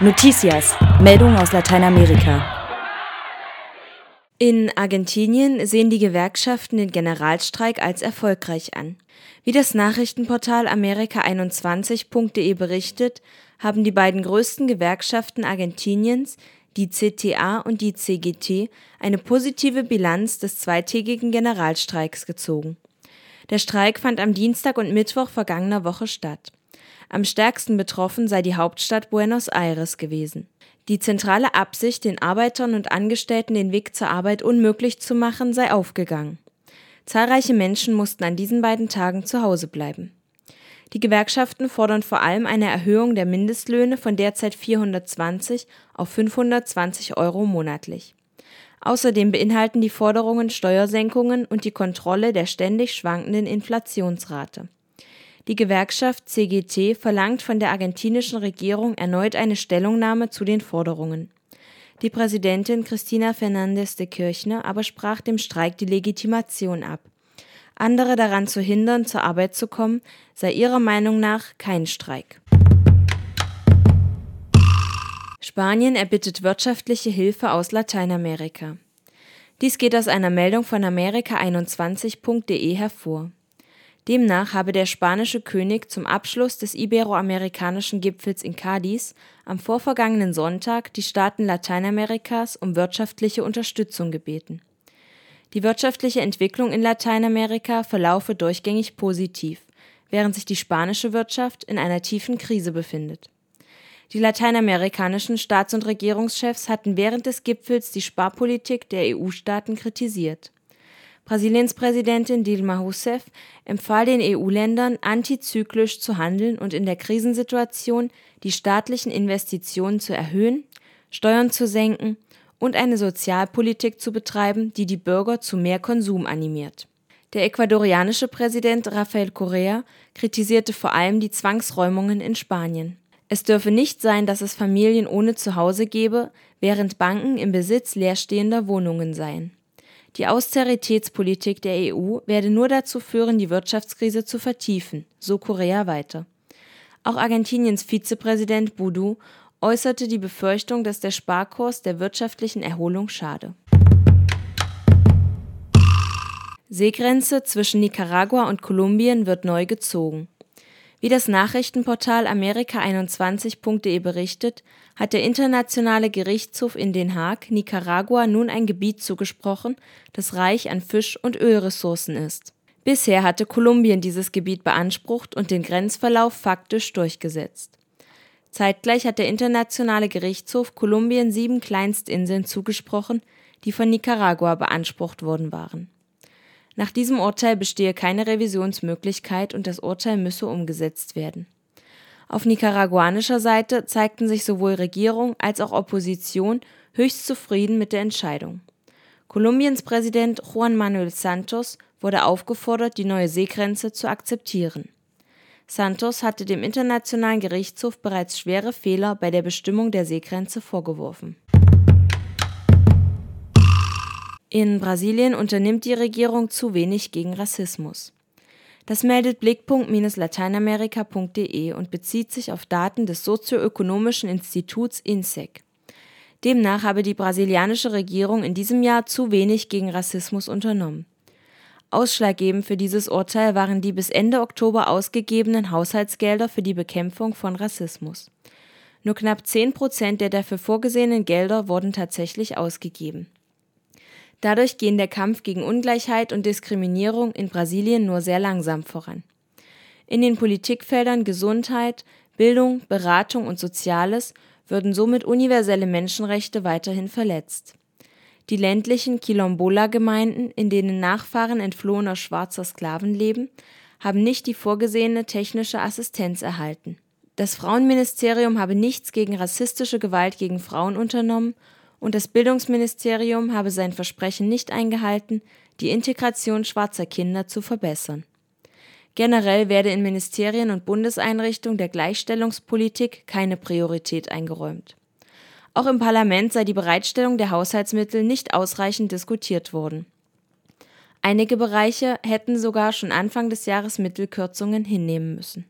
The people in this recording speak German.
Noticias, Meldung aus Lateinamerika. In Argentinien sehen die Gewerkschaften den Generalstreik als erfolgreich an. Wie das Nachrichtenportal Amerika21.de berichtet, haben die beiden größten Gewerkschaften Argentiniens, die CTA und die CGT, eine positive Bilanz des zweitägigen Generalstreiks gezogen. Der Streik fand am Dienstag und Mittwoch vergangener Woche statt. Am stärksten betroffen sei die Hauptstadt Buenos Aires gewesen. Die zentrale Absicht, den Arbeitern und Angestellten den Weg zur Arbeit unmöglich zu machen, sei aufgegangen. Zahlreiche Menschen mussten an diesen beiden Tagen zu Hause bleiben. Die Gewerkschaften fordern vor allem eine Erhöhung der Mindestlöhne von derzeit 420 auf 520 Euro monatlich. Außerdem beinhalten die Forderungen Steuersenkungen und die Kontrolle der ständig schwankenden Inflationsrate. Die Gewerkschaft CGT verlangt von der argentinischen Regierung erneut eine Stellungnahme zu den Forderungen. Die Präsidentin Cristina Fernández de Kirchner aber sprach dem Streik die Legitimation ab. Andere daran zu hindern, zur Arbeit zu kommen, sei ihrer Meinung nach kein Streik. Spanien erbittet wirtschaftliche Hilfe aus Lateinamerika. Dies geht aus einer Meldung von amerika21.de hervor. Demnach habe der spanische König zum Abschluss des iberoamerikanischen Gipfels in Cádiz am vorvergangenen Sonntag die Staaten Lateinamerikas um wirtschaftliche Unterstützung gebeten. Die wirtschaftliche Entwicklung in Lateinamerika verlaufe durchgängig positiv, während sich die spanische Wirtschaft in einer tiefen Krise befindet. Die lateinamerikanischen Staats- und Regierungschefs hatten während des Gipfels die Sparpolitik der EU-Staaten kritisiert. Brasiliens Präsidentin Dilma Rousseff empfahl den EU-Ländern, antizyklisch zu handeln und in der Krisensituation die staatlichen Investitionen zu erhöhen, Steuern zu senken und eine Sozialpolitik zu betreiben, die die Bürger zu mehr Konsum animiert. Der ecuadorianische Präsident Rafael Correa kritisierte vor allem die Zwangsräumungen in Spanien. Es dürfe nicht sein, dass es Familien ohne Zuhause gebe, während Banken im Besitz leerstehender Wohnungen seien. Die Austeritätspolitik der EU werde nur dazu führen, die Wirtschaftskrise zu vertiefen, so Korea weiter. Auch Argentiniens Vizepräsident Boudou äußerte die Befürchtung, dass der Sparkurs der wirtschaftlichen Erholung schade. Seegrenze zwischen Nicaragua und Kolumbien wird neu gezogen. Wie das Nachrichtenportal Amerika21.de berichtet, hat der Internationale Gerichtshof in Den Haag Nicaragua nun ein Gebiet zugesprochen, das reich an Fisch- und Ölressourcen ist. Bisher hatte Kolumbien dieses Gebiet beansprucht und den Grenzverlauf faktisch durchgesetzt. Zeitgleich hat der Internationale Gerichtshof Kolumbien sieben Kleinstinseln zugesprochen, die von Nicaragua beansprucht worden waren nach diesem Urteil bestehe keine Revisionsmöglichkeit und das Urteil müsse umgesetzt werden. Auf nicaraguanischer Seite zeigten sich sowohl Regierung als auch Opposition höchst zufrieden mit der Entscheidung. Kolumbiens Präsident Juan Manuel Santos wurde aufgefordert, die neue Seegrenze zu akzeptieren. Santos hatte dem Internationalen Gerichtshof bereits schwere Fehler bei der Bestimmung der Seegrenze vorgeworfen in Brasilien unternimmt die Regierung zu wenig gegen Rassismus. Das meldet Blickpunkt-lateinamerika.de und bezieht sich auf Daten des sozioökonomischen Instituts INSEC. Demnach habe die brasilianische Regierung in diesem Jahr zu wenig gegen Rassismus unternommen. Ausschlaggebend für dieses Urteil waren die bis Ende Oktober ausgegebenen Haushaltsgelder für die Bekämpfung von Rassismus. Nur knapp 10 Prozent der dafür vorgesehenen Gelder wurden tatsächlich ausgegeben. Dadurch gehen der Kampf gegen Ungleichheit und Diskriminierung in Brasilien nur sehr langsam voran. In den Politikfeldern Gesundheit, Bildung, Beratung und Soziales würden somit universelle Menschenrechte weiterhin verletzt. Die ländlichen Quilombola-Gemeinden, in denen Nachfahren entflohener schwarzer Sklaven leben, haben nicht die vorgesehene technische Assistenz erhalten. Das Frauenministerium habe nichts gegen rassistische Gewalt gegen Frauen unternommen und das Bildungsministerium habe sein Versprechen nicht eingehalten, die Integration schwarzer Kinder zu verbessern. Generell werde in Ministerien und Bundeseinrichtungen der Gleichstellungspolitik keine Priorität eingeräumt. Auch im Parlament sei die Bereitstellung der Haushaltsmittel nicht ausreichend diskutiert worden. Einige Bereiche hätten sogar schon Anfang des Jahres Mittelkürzungen hinnehmen müssen